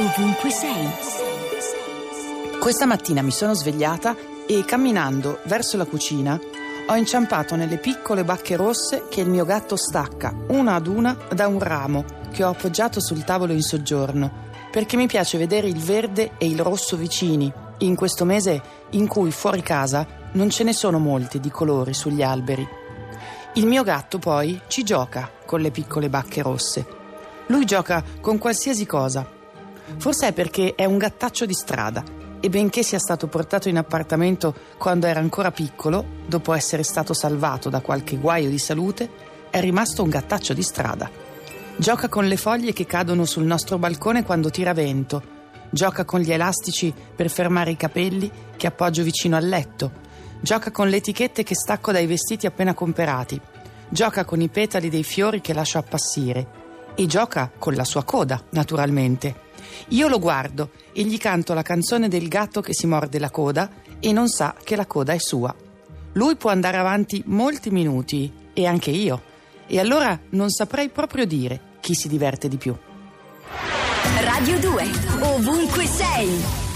ovunque sei. Questa mattina mi sono svegliata e camminando verso la cucina ho inciampato nelle piccole bacche rosse che il mio gatto stacca una ad una da un ramo che ho appoggiato sul tavolo in soggiorno perché mi piace vedere il verde e il rosso vicini in questo mese in cui fuori casa non ce ne sono molti di colori sugli alberi. Il mio gatto poi ci gioca con le piccole bacche rosse. Lui gioca con qualsiasi cosa. Forse è perché è un gattaccio di strada e benché sia stato portato in appartamento quando era ancora piccolo, dopo essere stato salvato da qualche guaio di salute, è rimasto un gattaccio di strada. Gioca con le foglie che cadono sul nostro balcone quando tira vento. Gioca con gli elastici per fermare i capelli che appoggio vicino al letto. Gioca con le etichette che stacco dai vestiti appena comperati. Gioca con i petali dei fiori che lascio appassire. E gioca con la sua coda, naturalmente. Io lo guardo e gli canto la canzone del gatto che si morde la coda e non sa che la coda è sua. Lui può andare avanti molti minuti e anche io. E allora non saprei proprio dire chi si diverte di più. Radio 2, ovunque sei.